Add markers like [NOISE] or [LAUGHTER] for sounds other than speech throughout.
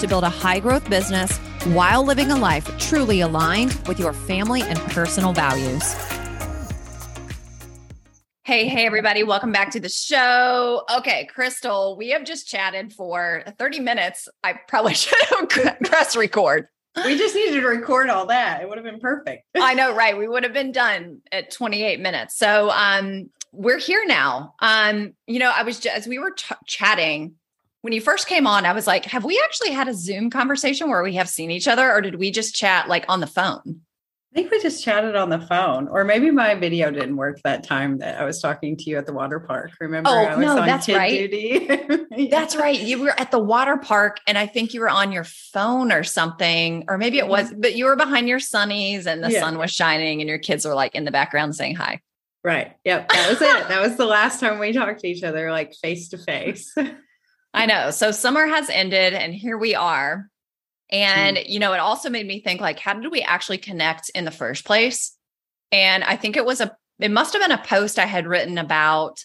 to build a high growth business while living a life truly aligned with your family and personal values. Hey, hey, everybody. Welcome back to the show. Okay, Crystal, we have just chatted for 30 minutes. I probably [LAUGHS] should have press record. We just needed to record all that. It would have been perfect. [LAUGHS] I know, right? We would have been done at 28 minutes. So, um, we're here now. Um, you know, I was just, as we were t- chatting when you first came on, I was like, have we actually had a Zoom conversation where we have seen each other, or did we just chat like on the phone? I think we just chatted on the phone, or maybe my video didn't work that time that I was talking to you at the water park. Remember? Oh no, that's right. [LAUGHS] yeah. That's right. You were at the water park, and I think you were on your phone or something, or maybe it was, mm-hmm. but you were behind your sunnies, and the yeah. sun was shining, and your kids were like in the background saying hi. Right. Yep. That was it. that was the last time we talked to each other, like face to face. [LAUGHS] I know. So summer has ended and here we are. And, mm. you know, it also made me think like, how did we actually connect in the first place? And I think it was a, it must have been a post I had written about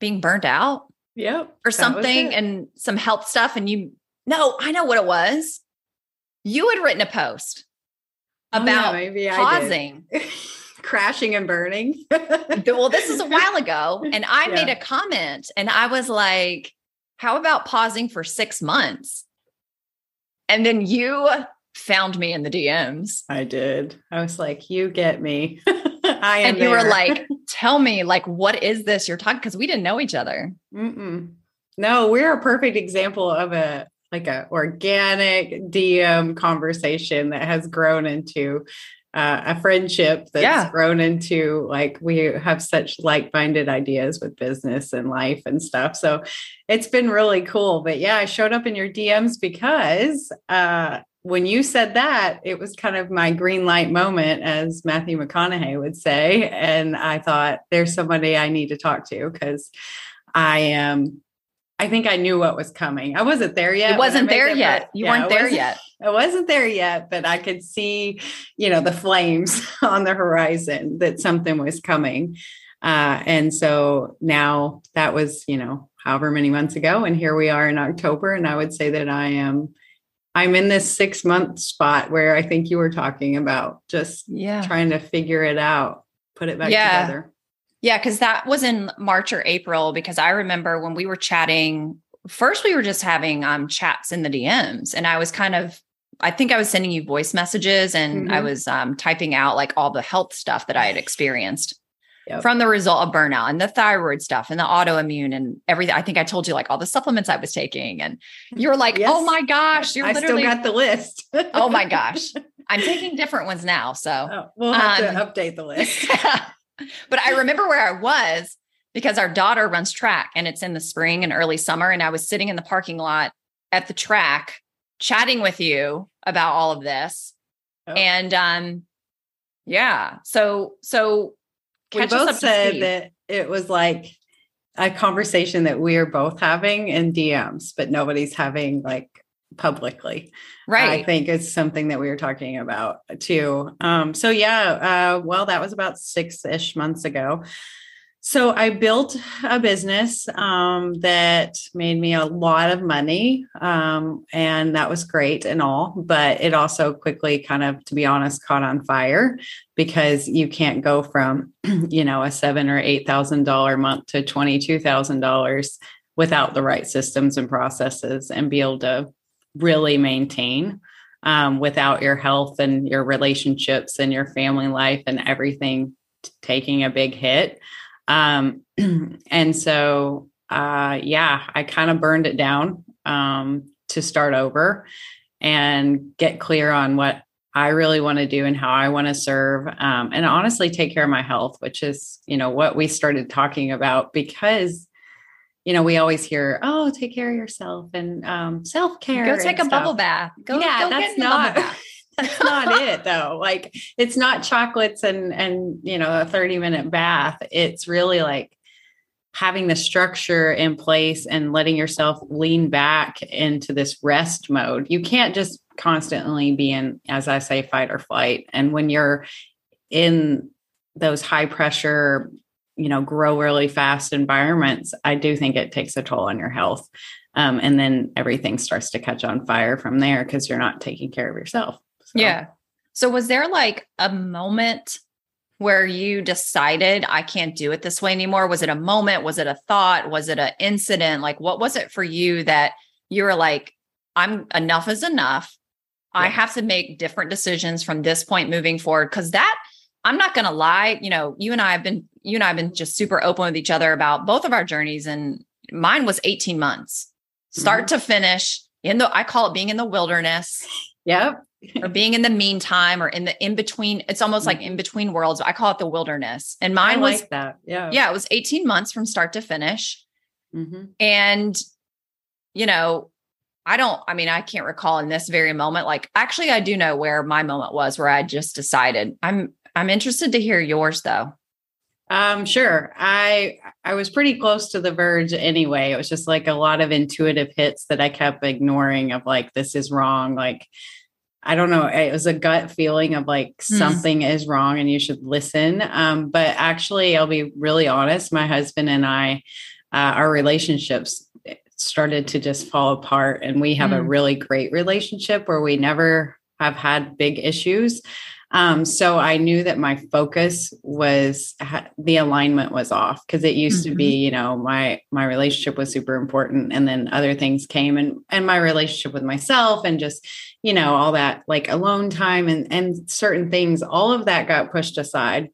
being burnt out. Yep. Or something and some health stuff. And you, no, I know what it was. You had written a post about oh, yeah, maybe pausing. [LAUGHS] crashing and burning. well, this is a [LAUGHS] while ago. And I yeah. made a comment and I was like, how about pausing for six months? And then you found me in the DMs. I did. I was like, you get me. [LAUGHS] I am. And you there. were like, [LAUGHS] tell me, like, what is this you're talking? Because we didn't know each other. Mm-mm. No, we're a perfect example of a like a organic DM conversation that has grown into uh, a friendship that's yeah. grown into like we have such like-minded ideas with business and life and stuff. So it's been really cool. But yeah i showed up in your dms because uh, when you said that it was kind of my green light moment as matthew mcconaughey would say. And i thought there's somebody i need to talk to because i am I think I knew what was coming. I wasn't there yet. It wasn't there yet. You yeah, weren't there yet. [LAUGHS] I wasn't there yet, but I could see, you know, the flames [LAUGHS] on the horizon that something was coming. Uh, and so now that was, you know, however many months ago, and here we are in October. And I would say that I am, I'm in this six month spot where I think you were talking about just yeah. trying to figure it out, put it back yeah. together. Yeah, because that was in March or April. Because I remember when we were chatting, first we were just having um, chats in the DMs, and I was kind of, I think I was sending you voice messages, and mm-hmm. I was um, typing out like all the health stuff that I had experienced. Yep. From the result of burnout and the thyroid stuff and the autoimmune and everything. I think I told you like all the supplements I was taking, and you're like, oh yes. "Oh my gosh, you're I literally still got the list." oh my gosh, [LAUGHS] I'm taking different ones now. So oh, we'll have um, to update the list [LAUGHS] but I remember where I was because our daughter runs track and it's in the spring and early summer. And I was sitting in the parking lot at the track chatting with you about all of this. Oh. And um yeah. So so we both said that it was like a conversation that we are both having in DMs, but nobody's having like publicly. Right. I think it's something that we were talking about too. Um, so yeah, uh, well, that was about six ish months ago. So I built a business um, that made me a lot of money, um, and that was great and all. But it also quickly, kind of, to be honest, caught on fire because you can't go from, [CLEARS THROAT] you know, a seven or eight thousand dollar month to twenty two thousand dollars without the right systems and processes and be able to really maintain um, without your health and your relationships and your family life and everything t- taking a big hit. Um, [CLEARS THROAT] and so, uh, yeah, I kind of burned it down um, to start over and get clear on what I really want to do and how I want to serve, um, and honestly take care of my health, which is, you know, what we started talking about because you know, we always hear, oh, take care of yourself and um, self care. Go take a stuff. bubble bath. Go, yeah, go that's not. [LAUGHS] that's not it though. Like it's not chocolates and and you know a 30 minute bath. It's really like having the structure in place and letting yourself lean back into this rest mode. You can't just constantly be in, as I say, fight or flight. And when you're in those high pressure, you know, grow really fast environments, I do think it takes a toll on your health. Um, and then everything starts to catch on fire from there because you're not taking care of yourself. So. Yeah. So was there like a moment where you decided I can't do it this way anymore? Was it a moment? Was it a thought? Was it an incident? Like, what was it for you that you were like, I'm enough is enough. Yeah. I have to make different decisions from this point moving forward. Cause that, I'm not going to lie, you know, you and I have been, you and I have been just super open with each other about both of our journeys. And mine was 18 months, start mm-hmm. to finish in the, I call it being in the wilderness. Yep or being in the meantime or in the in between it's almost like in mm-hmm. between worlds i call it the wilderness and mine I was like that yeah yeah it was 18 months from start to finish mm-hmm. and you know i don't i mean i can't recall in this very moment like actually i do know where my moment was where i just decided i'm i'm interested to hear yours though um, sure. I I was pretty close to the verge anyway. It was just like a lot of intuitive hits that I kept ignoring of like this is wrong. Like I don't know. It was a gut feeling of like mm. something is wrong and you should listen. Um, but actually, I'll be really honest. My husband and I, uh, our relationships started to just fall apart, and we have mm. a really great relationship where we never have had big issues. Um, so I knew that my focus was the alignment was off because it used mm-hmm. to be, mm-hmm. you know, my my relationship was super important, and then other things came, and and my relationship with myself, and just you know all that like alone time and and certain things, all of that got pushed aside,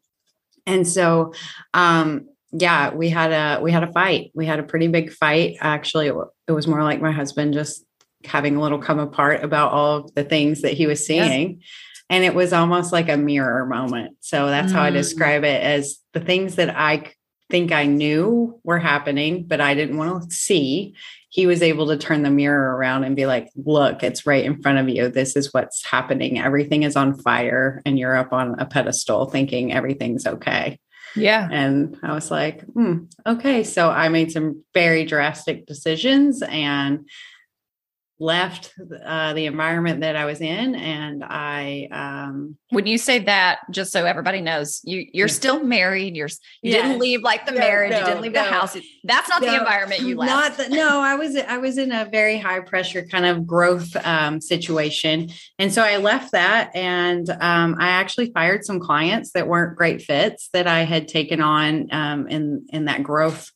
and so um, yeah, we had a we had a fight. We had a pretty big fight. Actually, it was more like my husband just having a little come apart about all of the things that he was seeing. And it was almost like a mirror moment. So that's mm. how I mm. describe it as the things that I think I knew were happening, but I didn't want to see. He was able to turn the mirror around and be like, look, it's right in front of you. This is what's happening. Everything is on fire, and you're up on a pedestal thinking everything's okay. Yeah. And I was like, hmm, okay. So I made some very drastic decisions and left uh, the environment that I was in, and I. Um, when you say that, just so everybody knows, you you're still married. You're you yes. didn't leave like the no, marriage. No, you didn't leave no. the house. That's not the environment you left. Not the, no, I was I was in a very high pressure kind of growth um, situation, and so I left that, and um, I actually fired some clients that weren't great fits that I had taken on um, in in that growth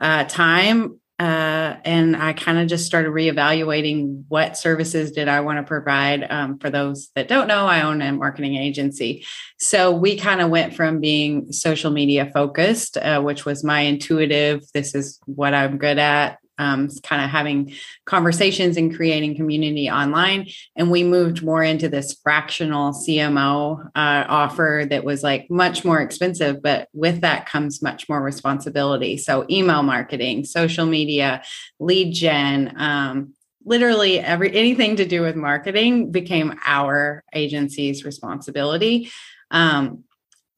uh, time uh, and I kind of just started reevaluating what services did I want to provide. Um, for those that don't know, I own a marketing agency. So we kind of went from being social media focused, uh, which was my intuitive, this is what I'm good at, um, kind of having conversations and creating community online. And we moved more into this fractional CMO uh, offer that was like much more expensive, but with that comes much more responsibility. So, email marketing, social media, lead gen, um, literally every anything to do with marketing became our agency's responsibility. Um,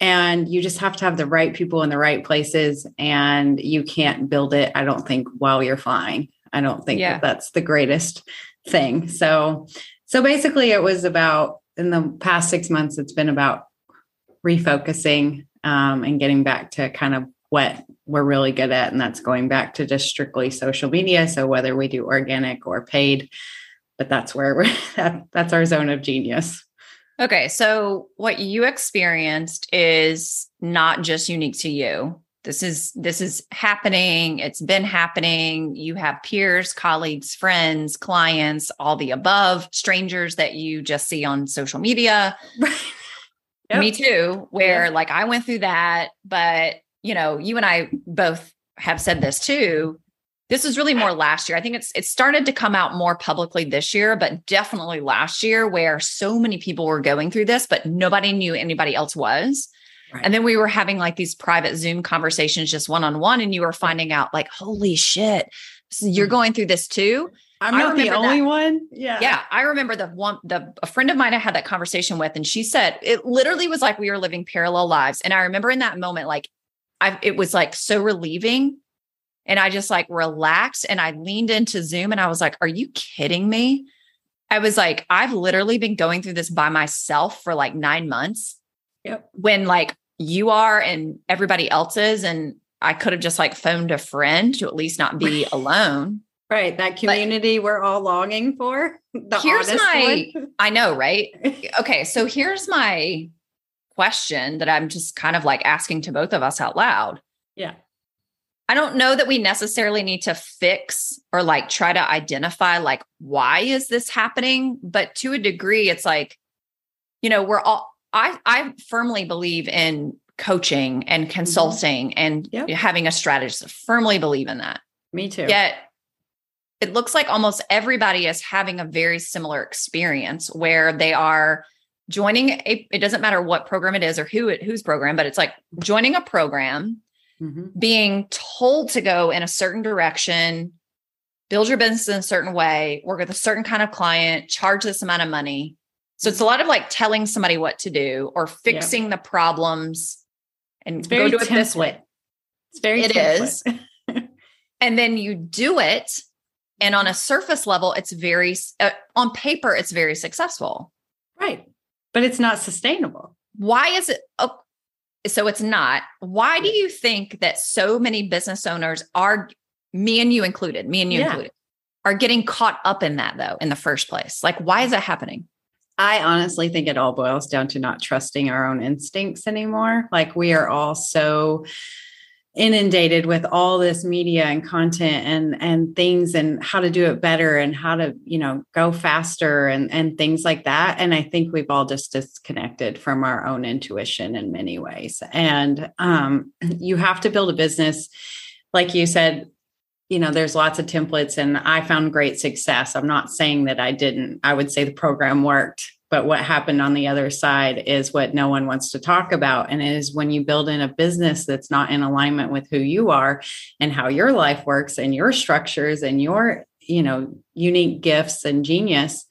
and you just have to have the right people in the right places and you can't build it i don't think while you're flying. I don't think yeah. that that's the greatest thing. So so basically it was about in the past six months it's been about refocusing um, and getting back to kind of what we're really good at and that's going back to just strictly social media. So whether we do organic or paid but that's where we're [LAUGHS] that, that's our zone of genius Okay. So what you experienced is not just unique to you. This is this is happening. It's been happening. You have peers, colleagues, friends, clients, all the above, strangers that you just see on social media. Yep. [LAUGHS] Me too, where yeah. like I went through that, but you know, you and I both have said this too this is really more last year. I think it's it started to come out more publicly this year, but definitely last year where so many people were going through this, but nobody knew anybody else was. Right. And then we were having like these private Zoom conversations just one on one, and you were finding out, like, holy shit, you're mm. going through this too. I'm not the only that. one. Yeah. Yeah. I remember the one, the a friend of mine I had that conversation with, and she said it literally was like we were living parallel lives. And I remember in that moment, like, I, it was like so relieving. And I just like relaxed and I leaned into Zoom and I was like, are you kidding me? I was like, I've literally been going through this by myself for like nine months. Yep. When like you are and everybody else is. And I could have just like phoned a friend to at least not be [LAUGHS] alone. Right. That community but we're all longing for. The here's my. I know, right? [LAUGHS] Okay. So here's my question that I'm just kind of like asking to both of us out loud. Yeah. I don't know that we necessarily need to fix or like try to identify like why is this happening, but to a degree it's like you know, we're all I I firmly believe in coaching and mm-hmm. consulting mm-hmm. and yep. having a strategist. I firmly believe in that. Me too. Yet it looks like almost everybody is having a very similar experience where they are joining a it doesn't matter what program it is or who it whose program but it's like joining a program mm-hmm. being told to go in a certain direction build your business in a certain way work with a certain kind of client charge this amount of money so it's a lot of like telling somebody what to do or fixing yeah. the problems and it's very go do it this way. It's very it is. and then you do it and on a surface level it's very uh, on paper it's very successful. Right. But it's not sustainable. Why is it oh, so it's not. Why do you think that so many business owners are me and you included, me and you yeah. included, are getting caught up in that though in the first place? Like why is that happening? I honestly think it all boils down to not trusting our own instincts anymore. Like we are all so inundated with all this media and content and and things and how to do it better and how to you know go faster and and things like that. And i think we've all just disconnected from our own intuition in many ways. And um [CLEARS THROAT] you have to build a business. Like you said you know there's lots of templates and i found great success. I'm not saying that i didn't. I would say the program worked but what happened on the other side is what no one wants to talk about and it is when you build in a business that's not in alignment with who you are and how your life works and your structures and your you know unique gifts and genius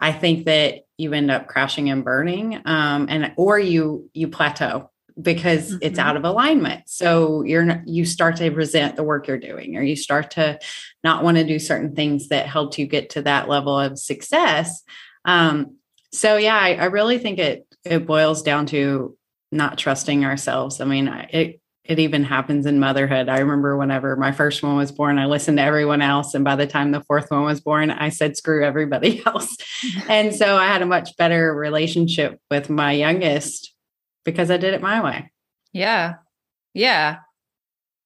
i think that you end up crashing and burning um, and or you you plateau because mm-hmm. it's out of alignment. So you're not, you start to resent the work you're doing, or you start to not want to do certain things that helped you get to that level of success. Um, so yeah, I, I really think it it boils down to not trusting ourselves. I mean, it it even happens in motherhood. I remember whenever my first one was born, I listened to everyone else. And by the time the fourth one was born, I said, screw everybody [LAUGHS] else. and so I had a much better relationship with my youngest because I did it my way. Yeah. Yeah.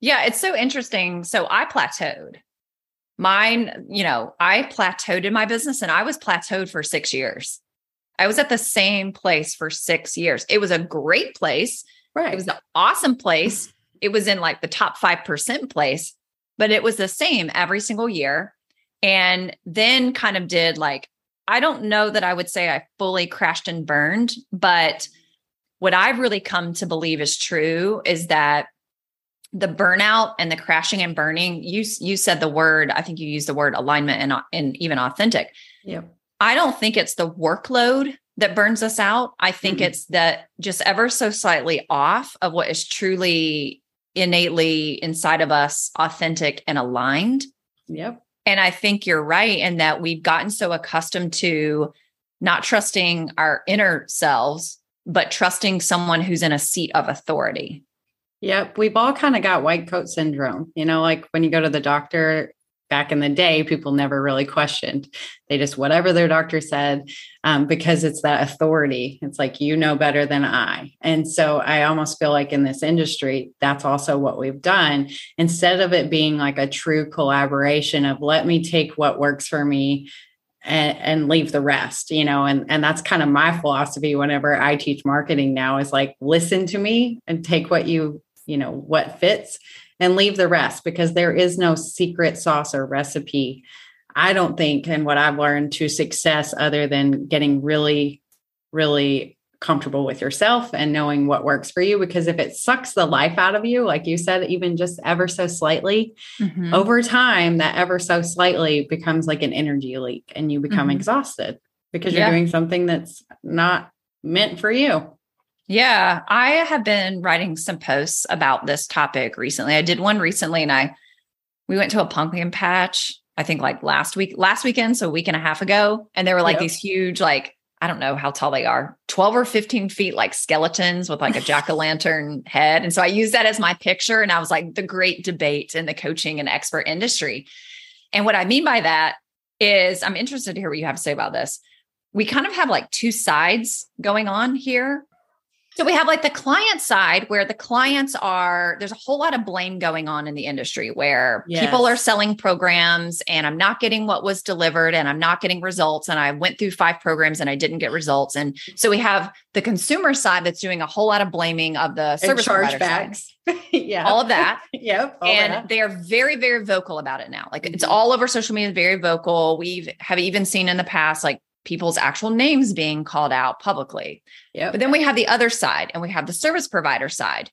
Yeah. It's so interesting. So I plateaued. Mine, you know, I plateaued in my business and I was plateaued for six years. I was at the same place for six years. It was a great place. Right. It was an awesome place. It was in like the top 5% place, but it was the same every single year. And then kind of did like, I don't know that I would say I fully crashed and burned, but what I've really come to believe is true is that the burnout and the crashing and burning, you you said the word, I think you used the word alignment and, and even authentic. Yeah. I don't think it's the workload that burns us out. I think mm-hmm. it's that just ever so slightly off of what is truly innately inside of us, authentic and aligned. Yep. And I think you're right in that we've gotten so accustomed to not trusting our inner selves but trusting someone who's in a seat of authority. Yep. We've all kind of got white coat syndrome. You know, like when you go to the doctor back in the day, people never really questioned. They just, whatever their doctor said, um, because it's that authority. It's like, you know better than I. And so I almost feel like in this industry, that's also what we've done. Instead of it being like a true collaboration of let me take what works for me and, and leave the rest you know and and that's kind of my philosophy whenever i teach marketing now is like listen to me and take what you you know what fits and leave the rest because there is no secret sauce or recipe i don't think and what i've learned to success other than getting really really comfortable with yourself and knowing what works for you. Because if it sucks the life out of you, like you said, even just ever so slightly, mm-hmm. over time, that ever so slightly becomes like an energy leak and you become mm-hmm. exhausted because you're doing something that's not meant for you. Yeah, I have been writing some posts about this topic recently. I did one recently and I we went to a pumpkin patch, I think like last week, last weekend, so a week and a half ago. And there were like yep. these huge, like, I don't know how tall they are, 12 or 15 feet, like skeletons with like a [LAUGHS] jack o' lantern head. And so I used that as my picture. And I was like, the great debate in the coaching and expert industry. And what I mean by that is I'm interested to hear what you have to say about this. We kind of have like two sides going on here so we have like the client side where the clients are, there's a whole lot of blame going on in the industry where yes. people are selling programs and I'm not getting what was delivered and I'm not getting results. And I went through five programs and I didn't get results. And so we have the consumer side that's doing a whole lot of blaming of the service chargebacks. [LAUGHS] yeah. All of that. [LAUGHS] yep. and that. they are very, very vocal about it now. Like mm-hmm. it's all over social media, very vocal. We've have even seen in the past, like people's actual names being called out publicly. Yep. But then we have the other side and we have the service provider side.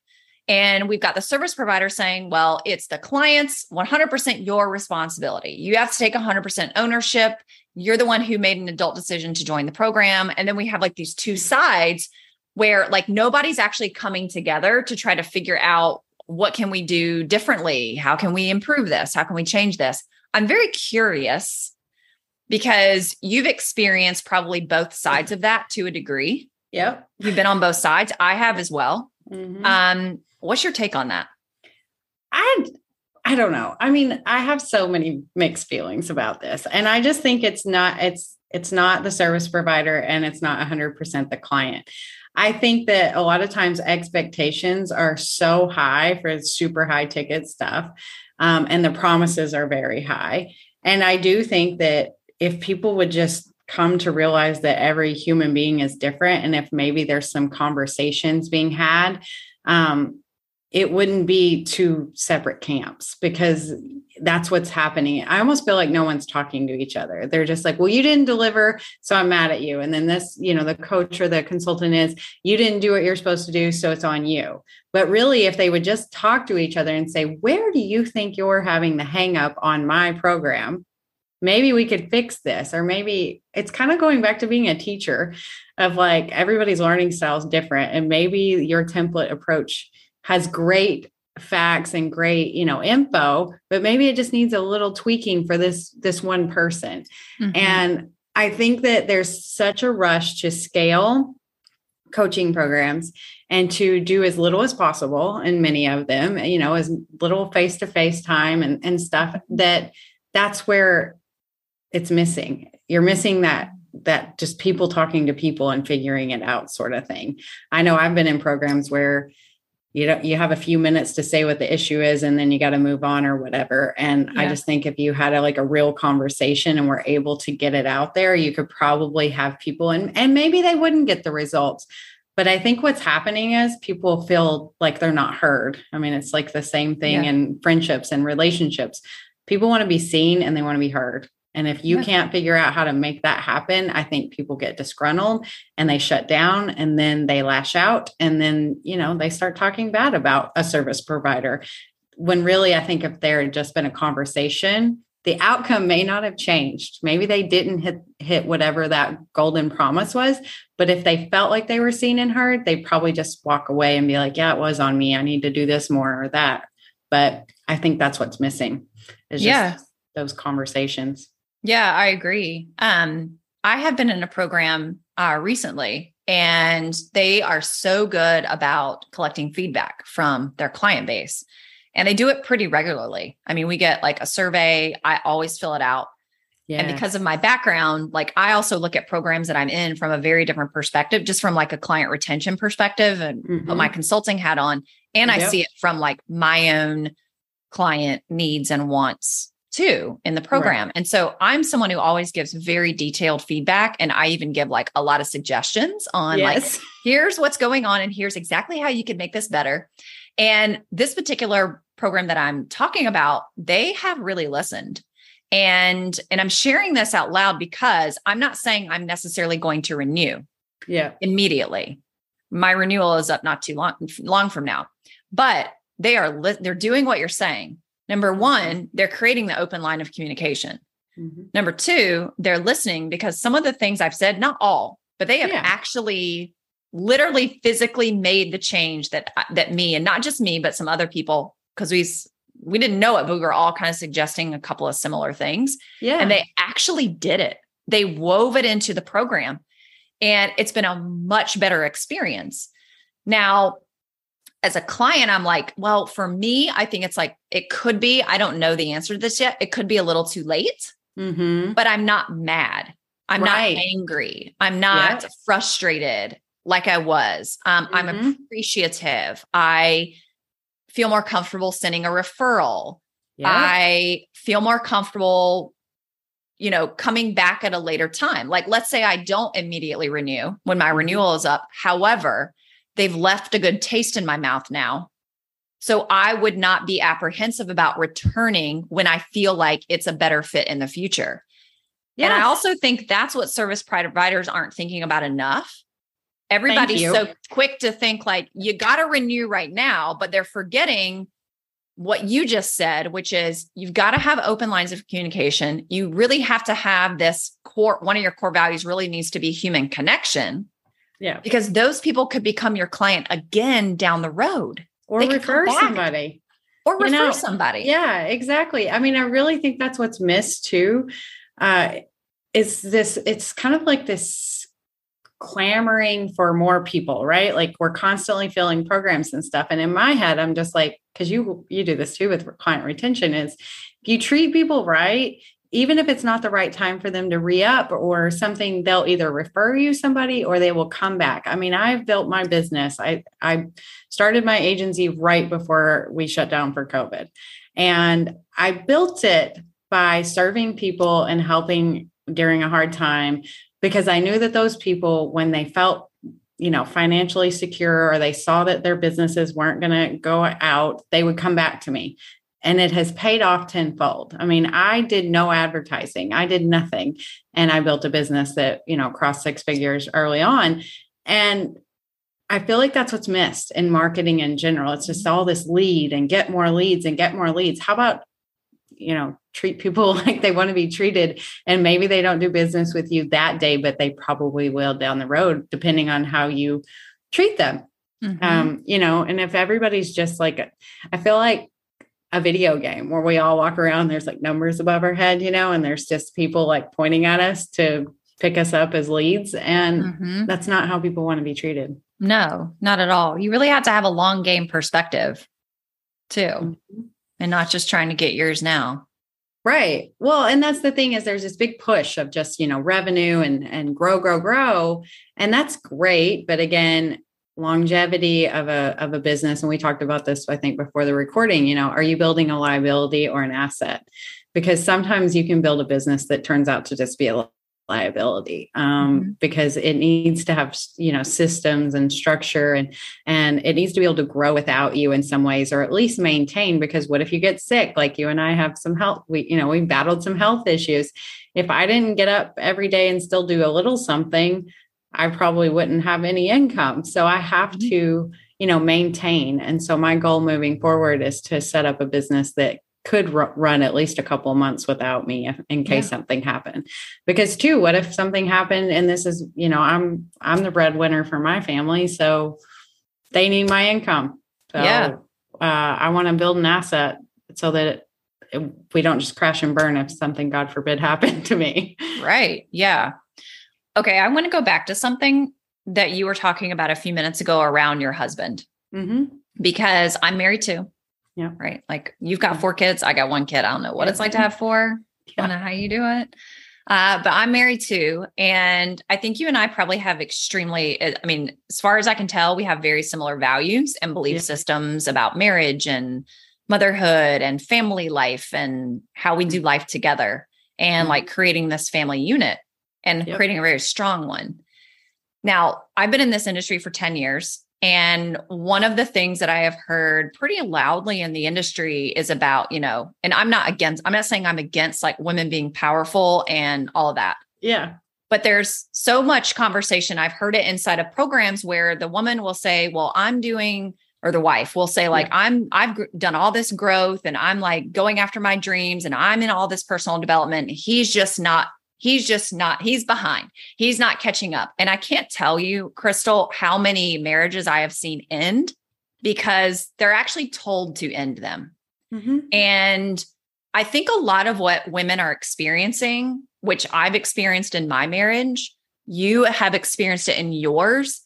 And we've got the service provider saying, well, it's the client's 100% your responsibility. You have to take 100% ownership. You're the one who made an adult decision to join the program. And then we have like these two sides where like nobody's actually coming together to try to figure out what can we do differently? How can we improve this? How can we change this? I'm very curious because you've experienced probably both sides of that to a degree. Yep. You've been on both sides. I have as well. Mm-hmm. Um, what's your take on that? I I don't know. I mean, I have so many mixed feelings about this. And I just think it's not it's it's not the service provider and it's not 100% the client. I think that a lot of times expectations are so high for super high ticket stuff. Um, and the promises are very high. And I do think that if people would just come to realize that every human being is different and if maybe there's some conversations being had um, it wouldn't be two separate camps because that's what's happening. I almost feel like no one's talking to each other. They're just like, well, you didn't deliver, so I'm mad at you. And then this, you know, the coach or the consultant is, you didn't do what you're supposed to do, so it's on you. But really, if they would just talk to each other and say, where do you think you're having the hang up on my program? Maybe we could fix this or maybe it's kind of going back to being a teacher of like everybody's learning styles different and maybe your template approach has great facts and great you know info but maybe it just needs a little tweaking for this this one person mm-hmm. and i think that there's such a rush to scale coaching programs and to do as little as possible in many of them you know as little face to face time and, and stuff that that's where it's missing. You're missing that that just people talking to people and figuring it out sort of thing. I know I've been in programs where you know you have a few minutes to say what the issue is and then you got to move on or whatever and yeah. i just think if you had a, like a real conversation and were able to get it out there you could probably have people and and maybe they wouldn't get the results but i think what's happening is people feel like they're not heard i mean it's like the same thing yeah. in friendships and relationships people want to be seen and they want to be heard and if you yeah. can't figure out how to make that happen, I think people get disgruntled and they shut down and then they lash out and then, you know, they start talking bad about a service provider. When really, I think if there had just been a conversation, the outcome may not have changed. Maybe they didn't hit hit whatever that golden promise was, but if they felt like they were seen and heard, they probably just walk away and be like, "Yeah, it was on me. I need to do this more or that." But I think that's what's missing. Is yeah. those conversations. Yeah, I agree. Um, I have been in a program uh, recently, and they are so good about collecting feedback from their client base. And they do it pretty regularly. I mean, we get like a survey, I always fill it out. Yeah. And because of my background, like I also look at programs that I'm in from a very different perspective, just from like a client retention perspective and mm-hmm. put my consulting hat on. And yep. I see it from like my own client needs and wants too in the program. Right. And so I'm someone who always gives very detailed feedback. And I even give like a lot of suggestions on yes. like, [LAUGHS] here's what's going on and here's exactly how you could make this better. And this particular program that I'm talking about, they have really listened. And and I'm sharing this out loud because I'm not saying I'm necessarily going to renew. Yeah. immediately. My renewal is up not too long long from now. But they are li- they're doing what you're saying. Number 1, they're creating the open line of communication. Mhm. Number 2, they're listening because some of the things I've said, not all, but they have Yeah. actually literally physically made the change that that me and not just me but some other people because we we didn't know it but we were all kind of suggesting a couple of similar things Yeah. and they actually did it. They wove it into the program and it's been a much better experience. Now, as a client, I'm like, well, for me, I think it's like, it could be, I don't know the answer to this yet. It could be a little too late, Mhm. but I'm not mad. I'm Right. not angry. I'm not frustrated like I was. Um, I'm Mhm. appreciative. I feel more comfortable sending a referral. Yeah. I feel more comfortable, you know, coming back at a later time. Like, let's say I don't immediately renew when my Mhm. renewal is up. However, they've left a good taste in my mouth now. So I would not be apprehensive about returning when I feel like it's a better fit in the future. And I also think that's what service providers aren't thinking about enough. Everybody's so quick to think like you got to renew right now, but they're forgetting what you just said, which is you've got to have open lines of communication. You really have to have this core, one of your core values really needs to be human connection yeah. because those people could become your client again down the road Or They refer somebody. or You refer know, somebody. Yeah, exactly. I mean, I really think that's what's missed too. Uh, is this? It's kind of like this clamoring for more people, right? Like we're constantly filling programs and stuff. And in my head, I'm just like, because you you do this too with client retention, is if you treat people right. Even if it's not the right time for them to re up or something, they'll either refer you somebody or they will come back. I mean, I've built my business. I I started my agency right before we shut down for COVID. And I built it by serving people and helping during a hard time because I knew that those people, when they felt, you know, financially secure or they saw that their businesses weren't going to go out, they would come back to me. And it has paid off tenfold. I mean, I did no advertising, I did nothing. And I built a business that, you know, crossed six figures early on. And I feel like that's what's missed in marketing in general. It's just all this lead and get more leads and get more leads. How about, you know, treat people [LAUGHS] like they want to be treated? And maybe they don't do business with you that day, but they probably will down the road, depending on how you treat them. Mhm. Um, you know, and if everybody's just like, I feel like a video game where we all walk around, there's like numbers above our head, you know, and there's just people like pointing at us to pick us up as leads. And Mhm. that's not how people want to be treated. No, not at all. You really have to have a long game perspective too, and not just trying to get yours now. Right. Well, and that's the thing is there's this big push of just, you know, revenue and and grow grow grow, and that's great, but again, longevity of a of a business and we talked about this I think before the recording, you know, are you building a liability or an asset? Because sometimes you can build a business that turns out to just be a liability um, Mhm. because it needs to have you know systems and structure and and it needs to be able to grow without you in some ways or at least maintain because what if you get sick like you and I have some health we you know we battled some health issues if I didn't get up every day and still do a little something I probably wouldn't have any income so I have Mhm. to you know maintain and so my goal moving forward is to set up a business that could ru- run at least a couple of months without me in case Yeah. something happened because too what if something happened and this is you know i'm i'm the breadwinner for my family so they need my income so Yeah. uh, i want to build an asset so that it, it- we don't just crash and burn if something god forbid [LAUGHS] happened to me Right. Yeah. Okay. I want to go back to something that you were talking about a few minutes ago around your husband mm-hmm. because I'm married too. Yeah. Right. Like you've got four kids. I got one kid. I don't know what it's like to have four. I don't know how you do it. Uh, but I'm married too. And I think you and I probably have extremely, uh, I mean, as far as I can tell, we have very similar values and belief Yeah. systems about marriage and motherhood and family life and how we do life together and Mhm. like creating this family unit and Yep. creating a very strong one. Now, I've been in this industry for 10 years. And one of the things that I have heard pretty loudly in the industry is about, you know, and I'm not against, I'm not saying I'm against like women being powerful and all of that. yeah but there's so much conversation. I've heard it inside of programs where the woman will say, Well, I'm doing, or the wife will say, like, yeah. I'm, I've gr- done all this growth and I'm like going after my dreams and I'm in all this personal development. He's just not, he's just not, he's behind. He's not catching up. And I can't tell you, Crystal, how many marriages I have seen end because they're actually told to end them. Mm-hmm. And I think a lot of what women are experiencing, which I've experienced in my marriage, you have experienced it in yours.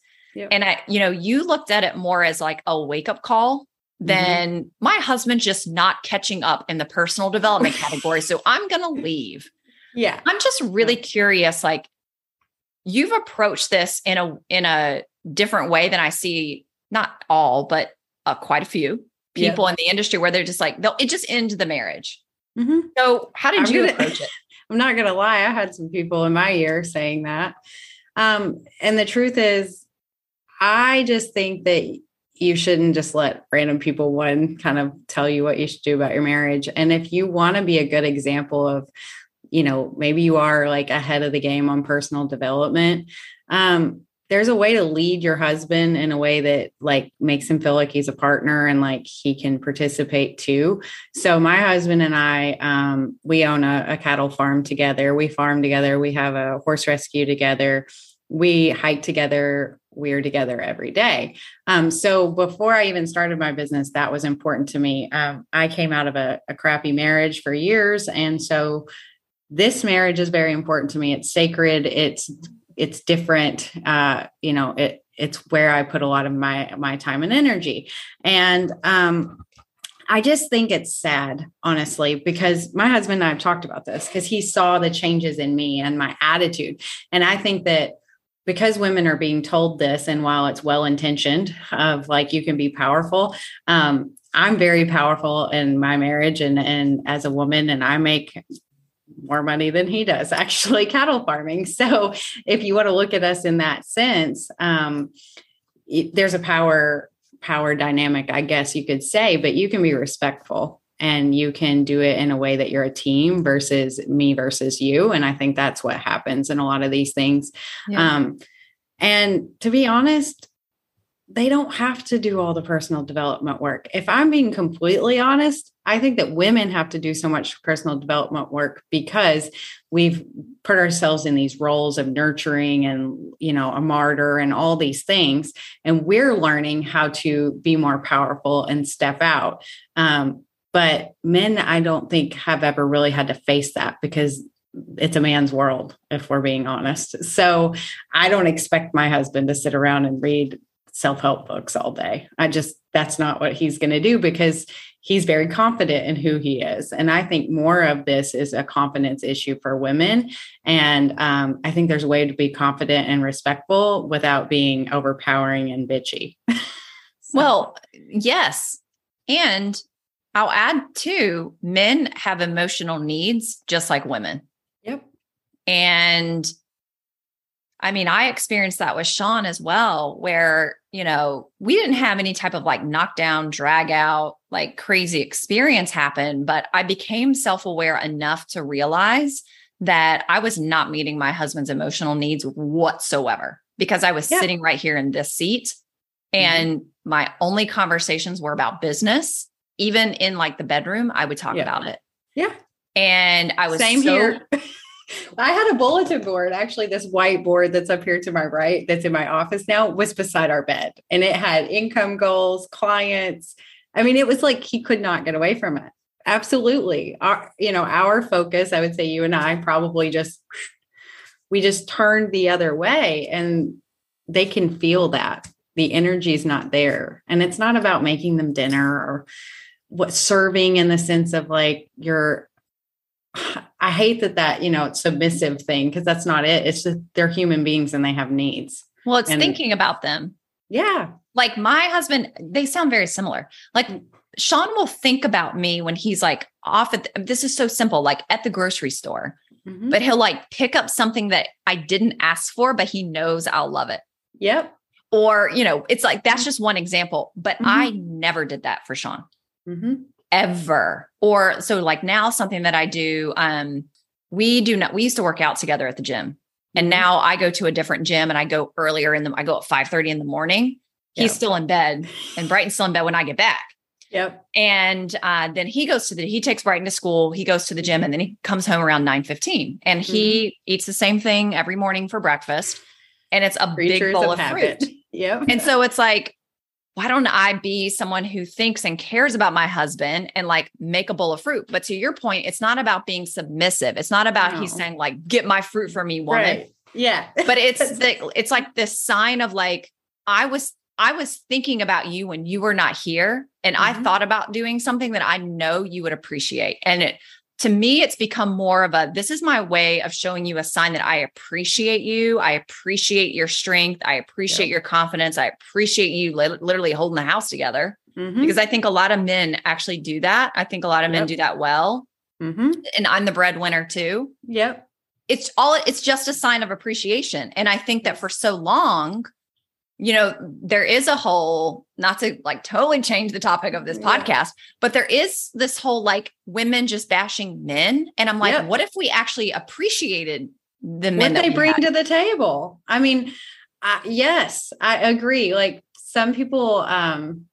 And I, you know, you looked at it more as like a wake up call mm-hmm. than mm-hmm. my husband just not catching up in the personal development [LAUGHS] category. So I'm going to leave. Yeah. I'm just really curious like you've approached this in a in a different way than I see not all, but uh, quite a few people yep. in the industry where they're just like they'll it just end the marriage. Mm-hmm. So how did I'm you gonna, approach it? [LAUGHS] I'm not gonna lie, I had some people in my ear saying that. Um, and the truth is, I just think that you shouldn't just let random people one kind of tell you what you should do about your marriage. And if you want to be a good example of, you know, maybe you are like ahead of the game on personal development. Um, there's a way to lead your husband in a way that like makes him feel like he's a partner and like he can participate too. So my husband and I, um, we own a, a cattle farm together. We farm together. We have a horse rescue together. We hike together. We're together every day. Um, so before I even started my business, that was important to me. Um, I came out of a, a crappy marriage for years, and so this marriage is very important to me. It's sacred. It's it's different uh you know it it's where i put a lot of my my time and energy and um I just think it's sad, honestly, because my husband and I have talked about this because he saw the changes in me and my attitude. And I think that because women are being told this, and while it's well intentioned, of like you can be powerful, um, I'm very powerful in my marriage and and as a woman, and I make more money than he does [LAUGHS] actually cattle farming. So if you want to look at us in that sense, um, it, there's a power power dynamic, I guess you could say, but you can be respectful and you can do it in a way that you're a team versus me versus you. And I think that's what happens in a lot of these things. Yeah. Um, and to be honest, they don't have to do all the personal development work. If I'm being completely honest, I think that women have to do so much personal development work because we've put ourselves in these roles of nurturing and, you know, a martyr and all these things. And we're learning how to be more powerful and step out. Um, but men, I don't think have ever really had to face that because it's a man's world, if we're being honest. So I don't expect my husband to sit around and read self-help books all day. I just that's not what he's going to do because he's very confident in who he is. And I think more of this is a confidence issue for women. And um, I think there's a way to be confident and respectful without being overpowering and bitchy. [LAUGHS] so. Well, yes. And I'll add too, men have emotional needs just like women. Yep. And I mean, I experienced that with Sean as well, where, you know, we didn't have any type of like knockdown, drag out, like crazy experience happen, but I became self aware enough to realize that I was not meeting my husband's emotional needs whatsoever because I was yeah. sitting right here in this seat mm-hmm. and mm-hmm. my only conversations were about business. Even in like the bedroom, I would talk yeah. about it. Yeah. And I was same so, here. [LAUGHS] I had a bulletin board, actually, this whiteboard that's up here to my right, that's in my office now, was beside our bed. And it had income goals, clients. I mean, it was like he could not get away from it. Absolutely. Our, you know, our focus, I would say you and I probably just we just turned the other way and they can feel that. The energy is not there. And it's not about making them dinner or what serving in the sense of like you're I hate that that, you know, it's submissive thing because that's not it. It's just they're human beings and they have needs. Well, it's and, thinking about them. Yeah. Like my husband, they sound very similar. Like Sean will think about me when he's like off at the, this is so simple, like at the grocery store. Mm-hmm. But he'll like pick up something that I didn't ask for, but he knows I'll love it. Yep. Or, you know, it's like that's just one example, but mm-hmm. I never did that for Sean. Mm-hmm ever. Or so like now something that I do, um, we do not, we used to work out together at the gym. And Mhm. now I go to a different gym and I go earlier in the I go at 5 30 in the morning. He's Yep. still in bed and Brighton's still in bed when I get back. Yep. And uh, then he goes to the he takes Brighton to school, he goes to the gym, and then he comes home around 9 15. And he Mm-hmm. eats the same thing every morning for breakfast. And it's a big bowl of of fruit. Yep. And so it's like, why don't I be someone who thinks and cares about my husband and like make a bowl of fruit? But to your point, it's not about being submissive. It's not about he's saying like, get my fruit for me, woman. right. Yeah. But it's [LAUGHS] the, it's like this sign of like, I was I was thinking about you when you were not here, and I Mhm. thought about doing something that I know you would appreciate. And it to me, it's become more of a this is my way of showing you a sign that I appreciate you. I appreciate your strength. I appreciate your confidence. I appreciate you li- literally holding the house together Mhm. because I think a lot of men actually do that. I think a lot of men Yep. do that well. Mhm. And I'm the breadwinner too Yep. it's all it's just a sign of appreciation and i think that for so long you know there is a whole not to like totally change the topic of this Yeah. podcast but there is this whole like women just bashing men and i'm like Yep. what if we actually appreciated the men what that they bring had? to the table. I mean, I, yes, I agree. Like some people, um,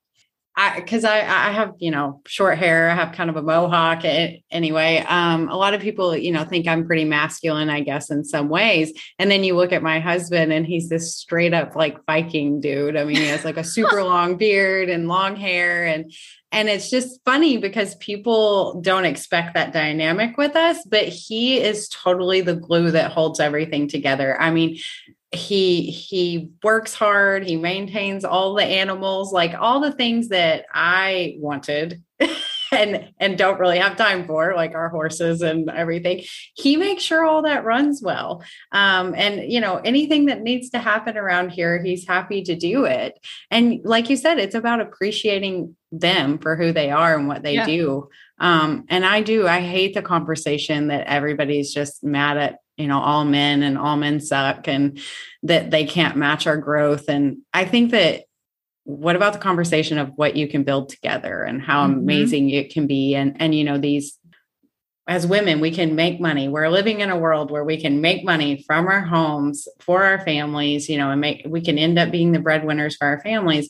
I because I I have you know short hair, I have kind of a mohawk. Anyway, um, a lot of people you know think I'm pretty masculine, I guess, in some ways. And then you look at my husband, and he's this straight up like Viking dude. I mean, he has like a super [LAUGHS] long beard and long hair, and and it's just funny because people don't expect that dynamic with us, but he is totally the glue that holds everything together. I mean, he he works hard, he maintains all the animals, like all the things that I wanted [LAUGHS] and and don't really have time for, like our horses and everything. He makes sure all that runs well. Um, and you know, anything that needs to happen around here, he's happy to do it. And like you said, it's about appreciating them for who they are and what they Yeah. do. Um, and I do, I hate the conversation that everybody's just mad at, you know, all men and all men suck and that they can't match our growth. And I think that what about the conversation of what you can build together and how Mhm. amazing it can be? And and you know, these as women, we can make money. We're living in a world where we can make money from our homes for our families, you know, and make we can end up being the breadwinners for our families.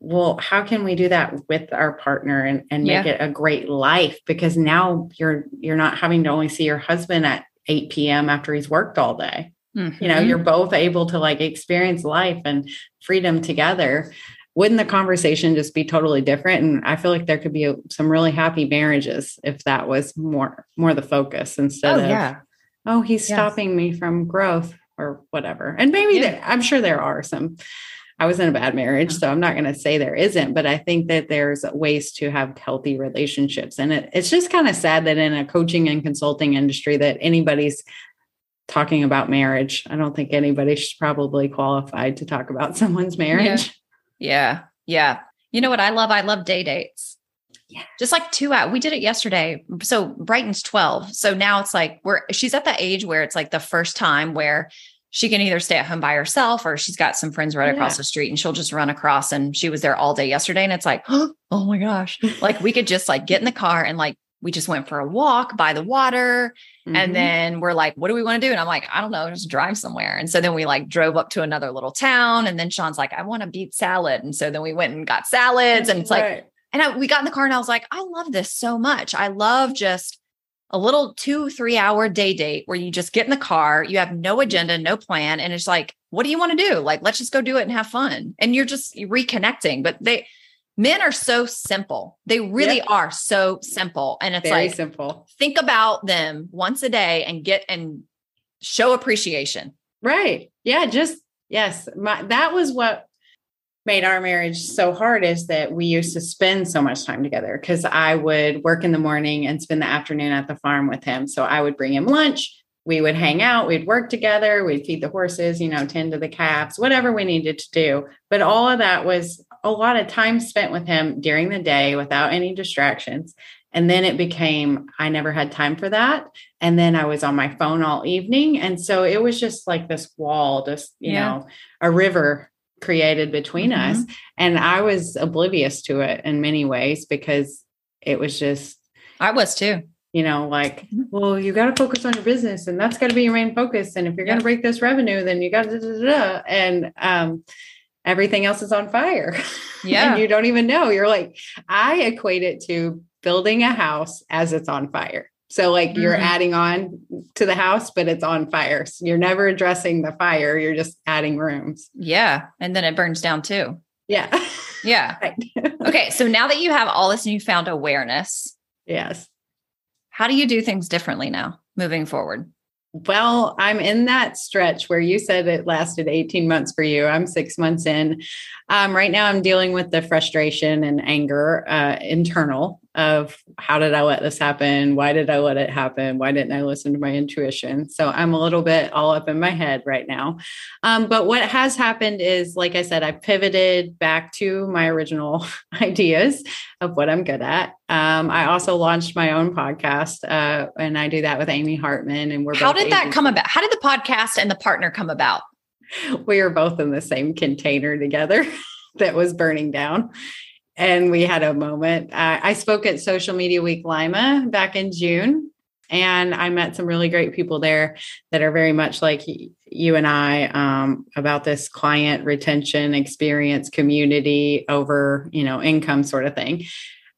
Well, how can we do that with our partner and, and make Yeah. it a great life? Because now you're you're not having to only see your husband at 8 p.m. after he's worked all day. You know, you're mm-hmm. both able to like experience life and freedom together. Wouldn't the conversation just be totally different? And I feel like there could be a, some really happy marriages if that was more more the focus instead oh of yeah oh he's Yes. stopping me from growth or whatever. And maybe Yeah. there, I'm sure there are some. I was in a bad marriage, so I'm not going to say there isn't, but I think that there's ways to have healthy relationships. And it, it's just kind of sad that in a coaching and consulting industry that anybody's talking about marriage. I don't think anybody's probably qualified to talk about [LAUGHS] someone's marriage. Yeah. Yeah. You know what I love? I love day dates. Yeah. Just like two out. We did it yesterday. So Brighton's 12. So now it's like we're she's at the age where it's like the first time where she can either stay at home by herself or she's got some friends right across the street and she'll just run across and she was there all day yesterday and it's like, [GASPS] oh my gosh. like we could just like get in the car and like we just went for a walk by the water Mhm. and then we're like, what do we want to do? And I'm like, I don't know, just drive somewhere. And so then we like drove up to another little town. And then Sean's like, I want to beet salad. And so then we went and got salads. And it's like, and I, we got in the car and I was like, I love this so much. I love just a little two, three hour day date where you just get in the car, you have no mm-hmm. agenda, no plan. And it's like, what do you want to do? Like, let's just go do it and have fun. And you're just reconnecting. But they, men are so simple. They really Yep. are so simple. And it's very like, simple. think about them once a day and get and show appreciation. Right. Yeah. Just yes. My that was what made our marriage so hard is that we used to spend so much time together because I would work in the morning and spend the afternoon at the farm with him. So I would bring him lunch. We would hang out, we'd work together, we'd feed the horses, you know, tend to the calves, whatever we needed to do. But all of that was a lot of time spent with him during the day without any distractions. And then it became, I never had time for that. And then I was on my phone all evening. And so it was just like this wall, just, you Yeah. know, a river created between Mhm. us. And I was oblivious to it in many ways because it was just, I was too. you know, like, mm-hmm. well, you got to focus on your business and that's got to be your main focus. And if you're going to break this revenue, then you got to, and, um, everything else is on fire. [LAUGHS] Yeah. and you don't even know. You're like, I equate it to building a house as it's on fire. So, like, mm-hmm. you're adding on to the house, but it's on fire. So you're never addressing the fire. You're just adding rooms. Yeah. And then it burns down too. Yeah. Yeah. [LAUGHS] okay. So now that you have all this newfound awareness. Yes. How do you do things differently now moving forward? Well, I'm in that stretch where you said it lasted 18 months for you. I'm six months in. Um, right now, I'm dealing with the frustration and anger uh, internal of how did I let this happen? Why did I let it happen? Why didn't I listen to my intuition? So I'm a little bit all up in my head right now. Um, but what has happened is, like I said, I pivoted back to my original [LAUGHS] ideas of what I'm good at. Um, I also launched my own podcast, uh, and I do that with Amy Hartman. And we're how did that come about? How did the podcast and the partner come about? We were both in the same container together [LAUGHS] that was burning down and we had a moment. Uh, I spoke at Social Media Week Lima back in June, and I met some really great people there that are very much like you and I um, about this client retention experience community over you know income sort of thing.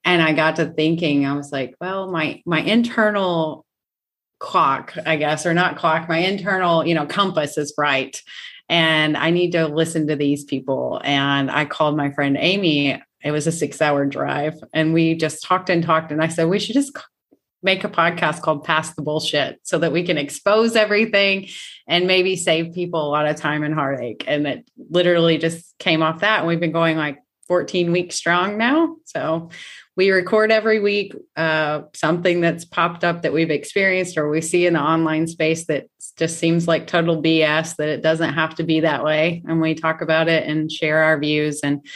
And I got to thinking, I was like, well, my my internal clock, I guess, or not clock, my internal you know compass is right and I need to listen to these people. And I called my friend Amy it was a six hour drive and we just talked and talked and i said we should just make a podcast called pass the bullshit so that we can expose everything and maybe save people a lot of time and heartache. And it literally just came off that and we've been going like 14 weeks strong now. So we record every week uh, something that's popped up that we've experienced or we see in the online space that just seems like total bs that it doesn't have to be that way and we talk about it and share our views and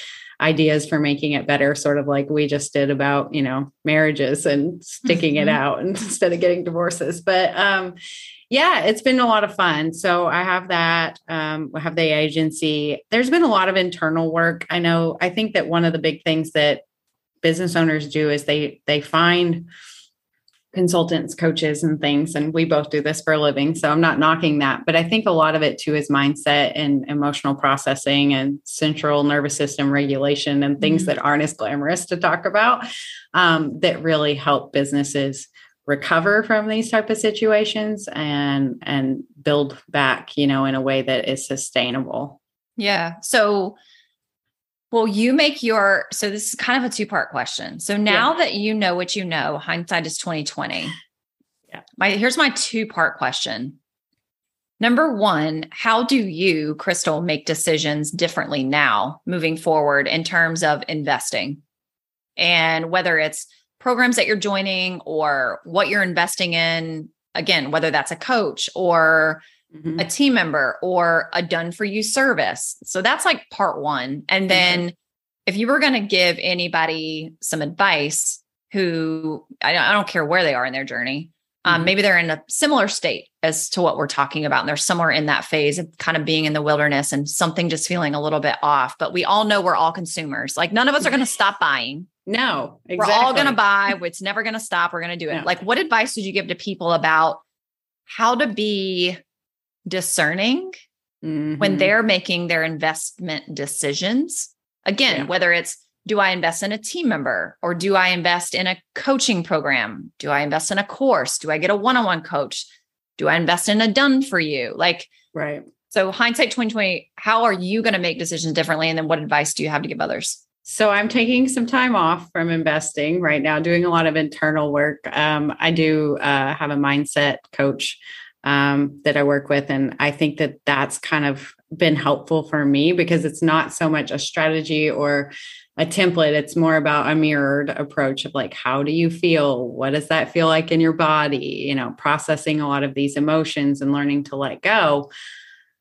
ideas for making it better, sort of like we just did about, you know, marriages and sticking mm-hmm. it out [LAUGHS] instead of getting divorces. But um, yeah, it's been a lot of fun. So I have that. Um, I have the agency. There's been a lot of internal work. I know. I think that one of the big things that business owners do is they they find consultants, coaches, and things. And we both do this for a living. So I'm not knocking that. But I think a lot of it too is mindset and emotional processing and central nervous system regulation and things mm-hmm. that aren't as glamorous to talk about um, that really help businesses recover from these type of situations and and build back you know in a way that is sustainable yeah so well, you make your so this is kind of a two-part question. So now yeah. that you know what you know, hindsight is 2020. Yeah. My here's my two-part question. Number one, how do you, Crystal, make decisions differently now moving forward in terms of investing? And whether it's programs that you're joining or what you're investing in, again, whether that's a coach or mm-hmm. a team member or a done for you service. So that's like part one. And then mm-hmm. if you were going to give anybody some advice who I, I, don't care where they are in their journey, um, mm-hmm. maybe they're in a similar state as to what we're talking about. And they're somewhere in that phase of kind of being in the wilderness and something just feeling a little bit off. But we all know we're all consumers. Like none of us are going [LAUGHS] to stop buying. No, exactly. we're all going to buy. It's never going to stop. We're going to do it. No. Like, what advice would you give to people about how to be discerning mm-hmm. when they're making their investment decisions. Again, yeah. whether it's do I invest in a team member or do I invest in a coaching program? Do I invest in a course? Do I get a one on one coach? Do I invest in a done for you? Like, right. So, hindsight 2020, how are you going to make decisions differently? And then, what advice do you have to give others? So I'm taking some time off from investing right now, doing a lot of internal work. Um, I do uh, have a mindset coach um, that I work with. And I think that that's kind of been helpful for me because it's not so much a strategy or a template. It's more about a mirrored approach of like, how do you feel? What does that feel like in your body? You know, processing a lot of these emotions and learning to let go.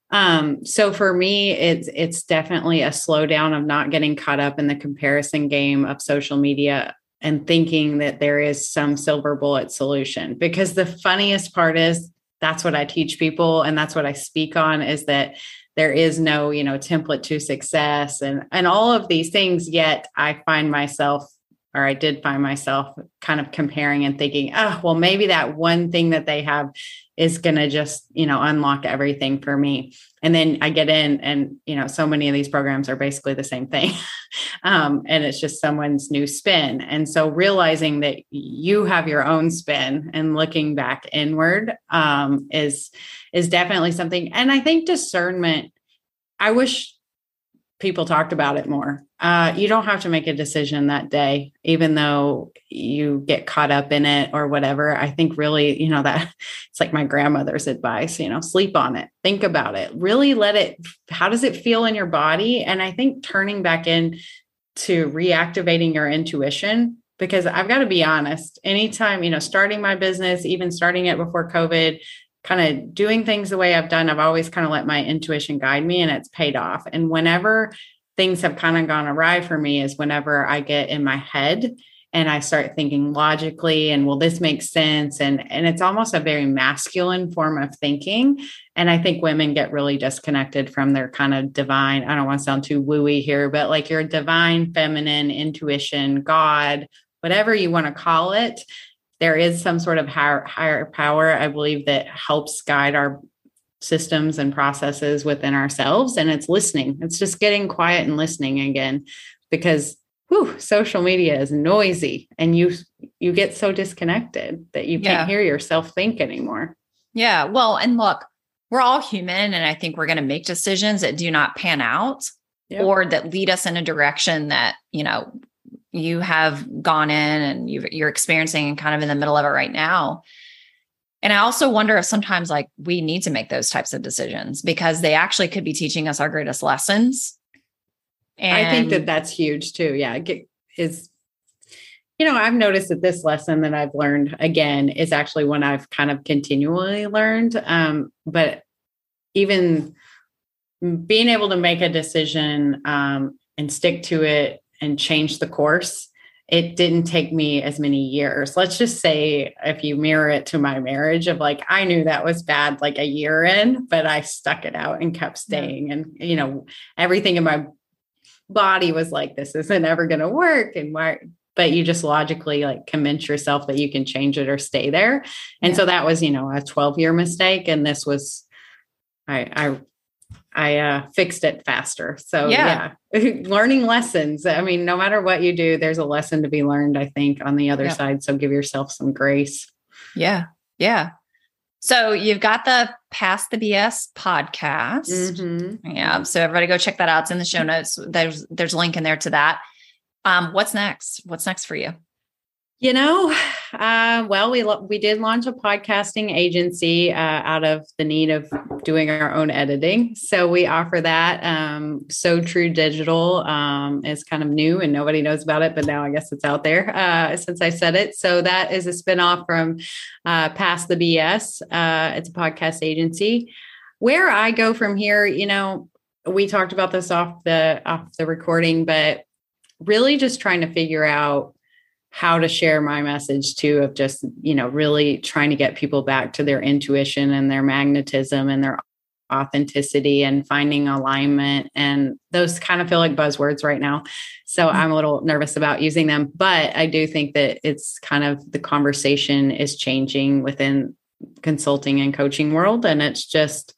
Um, so for me, it's it's definitely a slowdown of not getting caught up in the comparison game of social media and thinking that there is some silver bullet solution. Because the funniest part is that's what I teach people and that's what I speak on is that there is no, you know, template to success and and all of these things yet I find myself or I did find myself kind of comparing and thinking, oh, well, maybe that one thing that they have is going to just, you know, unlock everything for me. And then I get in and, you know, so many of these programs are basically the same thing. [LAUGHS] um, and it's just someone's new spin. And so realizing that you have your own spin and looking back inward um, is, is definitely something. And I think discernment, I wish people talked about it more. Uh, you don't have to make a decision that day, even though you get caught up in it or whatever. I think really, you know, that [LAUGHS] it's like my grandmother's advice, you know, sleep on it, think about it, really let it, how does it feel in your body? And I think turning back in to reactivating your intuition, because I've got to be honest, anytime, you know, starting my business, even starting it before COVID, kind of doing things the way I've done, I've always kind of let my intuition guide me and it's paid off. And whenever things have kind of gone awry for me is whenever I get in my head and I start thinking logically and will this make sense and and it's almost a very masculine form of thinking and I think women get really disconnected from their kind of divine I don't want to sound too wooey here but like your divine feminine intuition god whatever you want to call it there is some sort of higher, higher power, I believe, that helps guide our systems and processes within ourselves. And it's listening. It's just getting quiet and listening again, because whew, social media is noisy and you you get so disconnected that you can't hear yourself think anymore. Yeah. Well, and look, we're all human, and I think we're going to make decisions that do not pan out. Or that lead us in a direction that you know you have gone in and you you're experiencing and kind of in the middle of it right now. And I also wonder if sometimes like we need to make those types of decisions because they actually could be teaching us our greatest lessons. And I think that that's huge too. Yeah. Is, you know, I've noticed that this lesson that I've learned again is actually one I've kind of continually learned. Um, but even being able to make a decision um, and stick to it and change the course it didn't take me as many years. Let's just say if you mirror it to my marriage of like I knew that was bad like a year in, but I stuck it out and kept staying and you know everything in my body was like this isn't ever going to work and why but you just logically like convince yourself that you can change it or stay there. And yeah. so that was, you know, a 12 year mistake and this was I I I uh, fixed it faster. So yeah. yeah. [LAUGHS] learning lessons. I mean, no matter what you do, there's a lesson to be learned, I think, on the other yeah. side. So give yourself some grace. Yeah. Yeah. So you've got the Pass the BS podcast. Mm-hmm. Yeah. So everybody go check that out. It's in the show notes. There's there's a link in there to that. Um, what's next? What's next for you? You know, uh, well, we we did launch a podcasting agency uh, out of the need of doing our own editing. So we offer that. Um, so True Digital um, is kind of new and nobody knows about it, but now I guess it's out there uh, since I said it. So that is a spinoff from uh, Pass the BS. Uh, it's a podcast agency. Where I go from here, you know, we talked about this off the off the recording, but really just trying to figure out how to share my message too of just you know really trying to get people back to their intuition and their magnetism and their authenticity and finding alignment. And those kind of feel like buzzwords right now. So mm-hmm. i'm a little nervous about using them but i do think that it's kind of the conversation is changing within consulting and coaching world. And it's just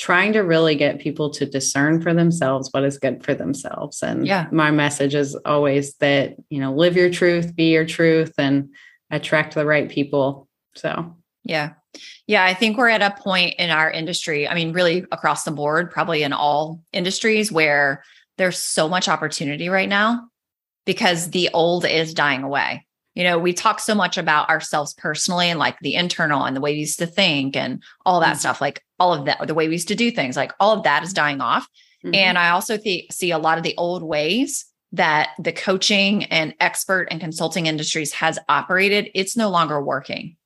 trying to really get people to discern for themselves what is good for themselves. And yeah. my message is always that, you know, live your truth, be your truth, and attract the right people. So, yeah. Yeah. I think we're at a point in our industry, I mean, really across the board, probably in all industries, where there's so much opportunity right now because the old is dying away you know we talk so much about ourselves personally and like the internal and the way we used to think and all that mm-hmm. stuff like all of that the way we used to do things like all of that is dying off mm-hmm. and i also th- see a lot of the old ways that the coaching and expert and consulting industries has operated it's no longer working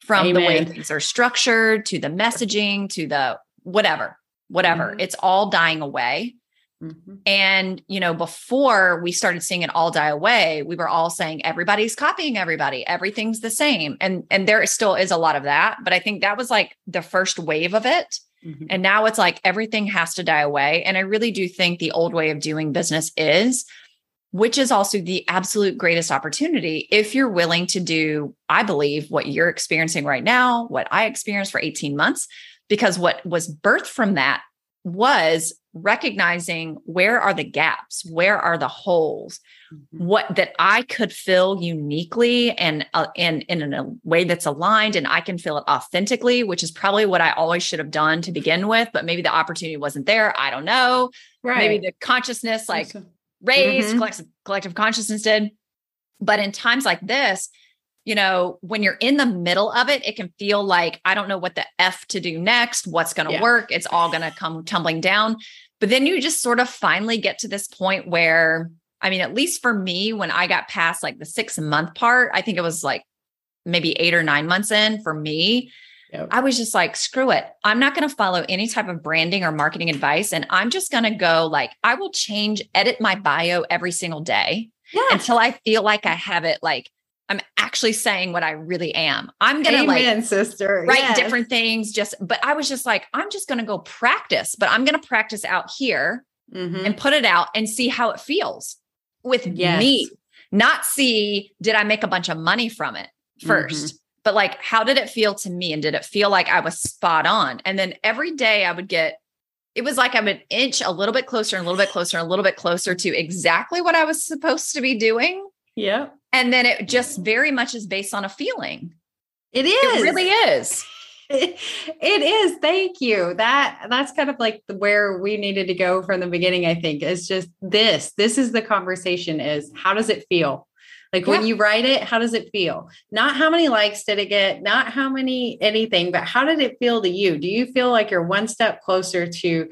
from Amen. the way things are structured to the messaging to the whatever whatever mm-hmm. it's all dying away Mm-hmm. And, you know, before we started seeing it all die away, we were all saying everybody's copying everybody, everything's the same. And and there still is a lot of that, but I think that was like the first wave of it. Mm-hmm. And now it's like everything has to die away. And I really do think the old way of doing business is which is also the absolute greatest opportunity if you're willing to do, I believe, what you're experiencing right now, what I experienced for 18 months, because what was birthed from that was recognizing where are the gaps, where are the holes, mm-hmm. what that I could fill uniquely and uh, and, in a way that's aligned and I can fill it authentically, which is probably what I always should have done to begin with, but maybe the opportunity wasn't there. I don't know. Right. Maybe the consciousness like raised, mm-hmm. collective, collective consciousness did. But in times like this, you know, when you're in the middle of it, it can feel like I don't know what the F to do next, what's going to yeah. work. It's all going to come tumbling down. But then you just sort of finally get to this point where, I mean, at least for me, when I got past like the six month part, I think it was like maybe eight or nine months in for me, Yep. I was just like, screw it. I'm not going to follow any type of branding or marketing advice. And I'm just going to go like, I will change, edit my bio every single day yeah. until I feel like I have it like I'm actually saying what I really am. I'm gonna Amen, like sister write yes. different things. Just, but I was just like, I'm just gonna go practice, but I'm gonna practice out here mm-hmm. and put it out and see how it feels with yes. me. Not see did I make a bunch of money from it 1st mm-hmm but like how did it feel to me and did it feel like i was spot on and then every day i would get it was like i'm an inch a little bit closer and a little bit closer and a little bit closer to exactly what i was supposed to be doing yeah and then it just very much is based on a feeling. It is. it really is. It is. Thank you. That that's kind of like where we needed to go from the beginning i think is just this. This is the conversation is how does it feel? Like yeah. when you write it, how does it feel? Not how many likes did it get, not how many anything, but how did it feel to you? Do you feel like you're one step closer to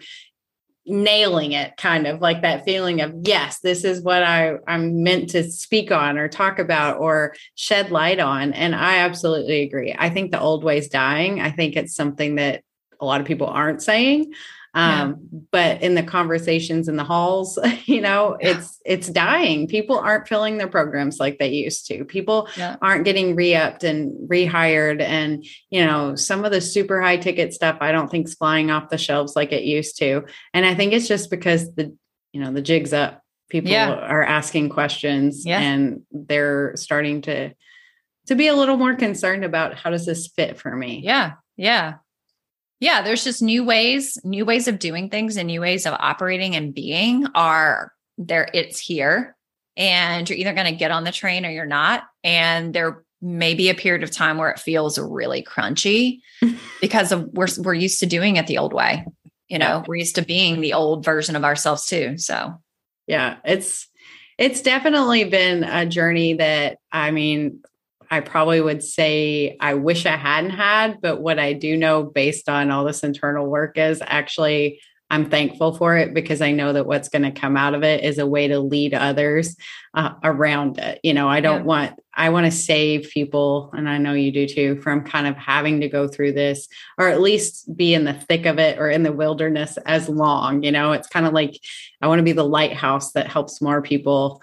nailing it kind of like that feeling of yes this is what i i'm meant to speak on or talk about or shed light on. And i absolutely agree. I think the old ways dying. I think it's something that a lot of people aren't saying um, yeah. but in the conversations in the halls [LAUGHS] you know yeah. it's it's dying. People aren't filling their programs like they used to. People yeah. aren't getting re-upped and rehired. And you know some of the super high ticket stuff i don't think's flying off the shelves like it used to. And i think it's just because the you know the jig's up. People are asking questions and they're starting to to be a little more concerned about how does this fit for me. Yeah. Yeah yeah, there's just new ways, new ways of doing things and new ways of operating and being are there. It's here. And you're either going to get on the train or you're not. And there may be a period of time where it feels really crunchy [LAUGHS] because of we're we're used to doing it the old way. You know, we're used to being the old version of ourselves too. So yeah, it's it's definitely been a journey that I mean, I probably would say I wish I hadn't had, but what I do know based on all this internal work is actually I'm thankful for it because I know that what's going to come out of it is a way to lead others uh, around it. You know, I don't yeah. want, I want to save people, and I know you do too, from kind of having to go through this or at least be in the thick of it or in the wilderness as long. You know, it's kind of like I want to be the lighthouse that helps more people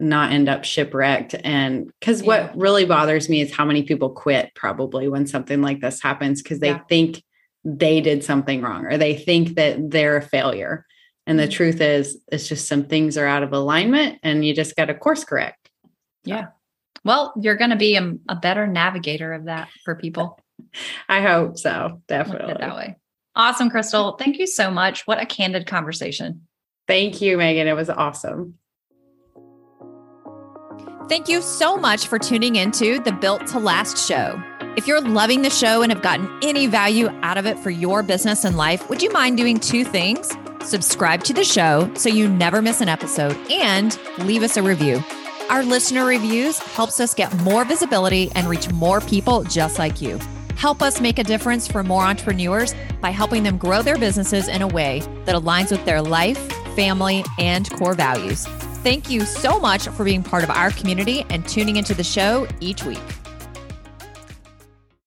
not end up shipwrecked. And because yeah. what really bothers me is how many people quit probably when something like this happens because they yeah. think they did something wrong or they think that they're a failure. And the mm-hmm. truth is, it's just some things are out of alignment and you just got to course correct. Yeah. Well, you're going to be a, a, better navigator of that for people. [LAUGHS] I hope so. Definitely. That way. Awesome, Crystal. Thank you so much. What a candid conversation. Thank you, Megan. It was awesome. Thank you so much for tuning into the Built to Last show. If you're loving the show and have gotten any value out of it for your business and life, would you mind doing two things? Subscribe to the show so you never miss an episode and leave us a review. Our listener reviews helps us get more visibility and reach more people just like you. Help us make a difference for more entrepreneurs by helping them grow their businesses in a way that aligns with their life, family, and core values. Thank you so much for being part of our community and tuning into the show each week.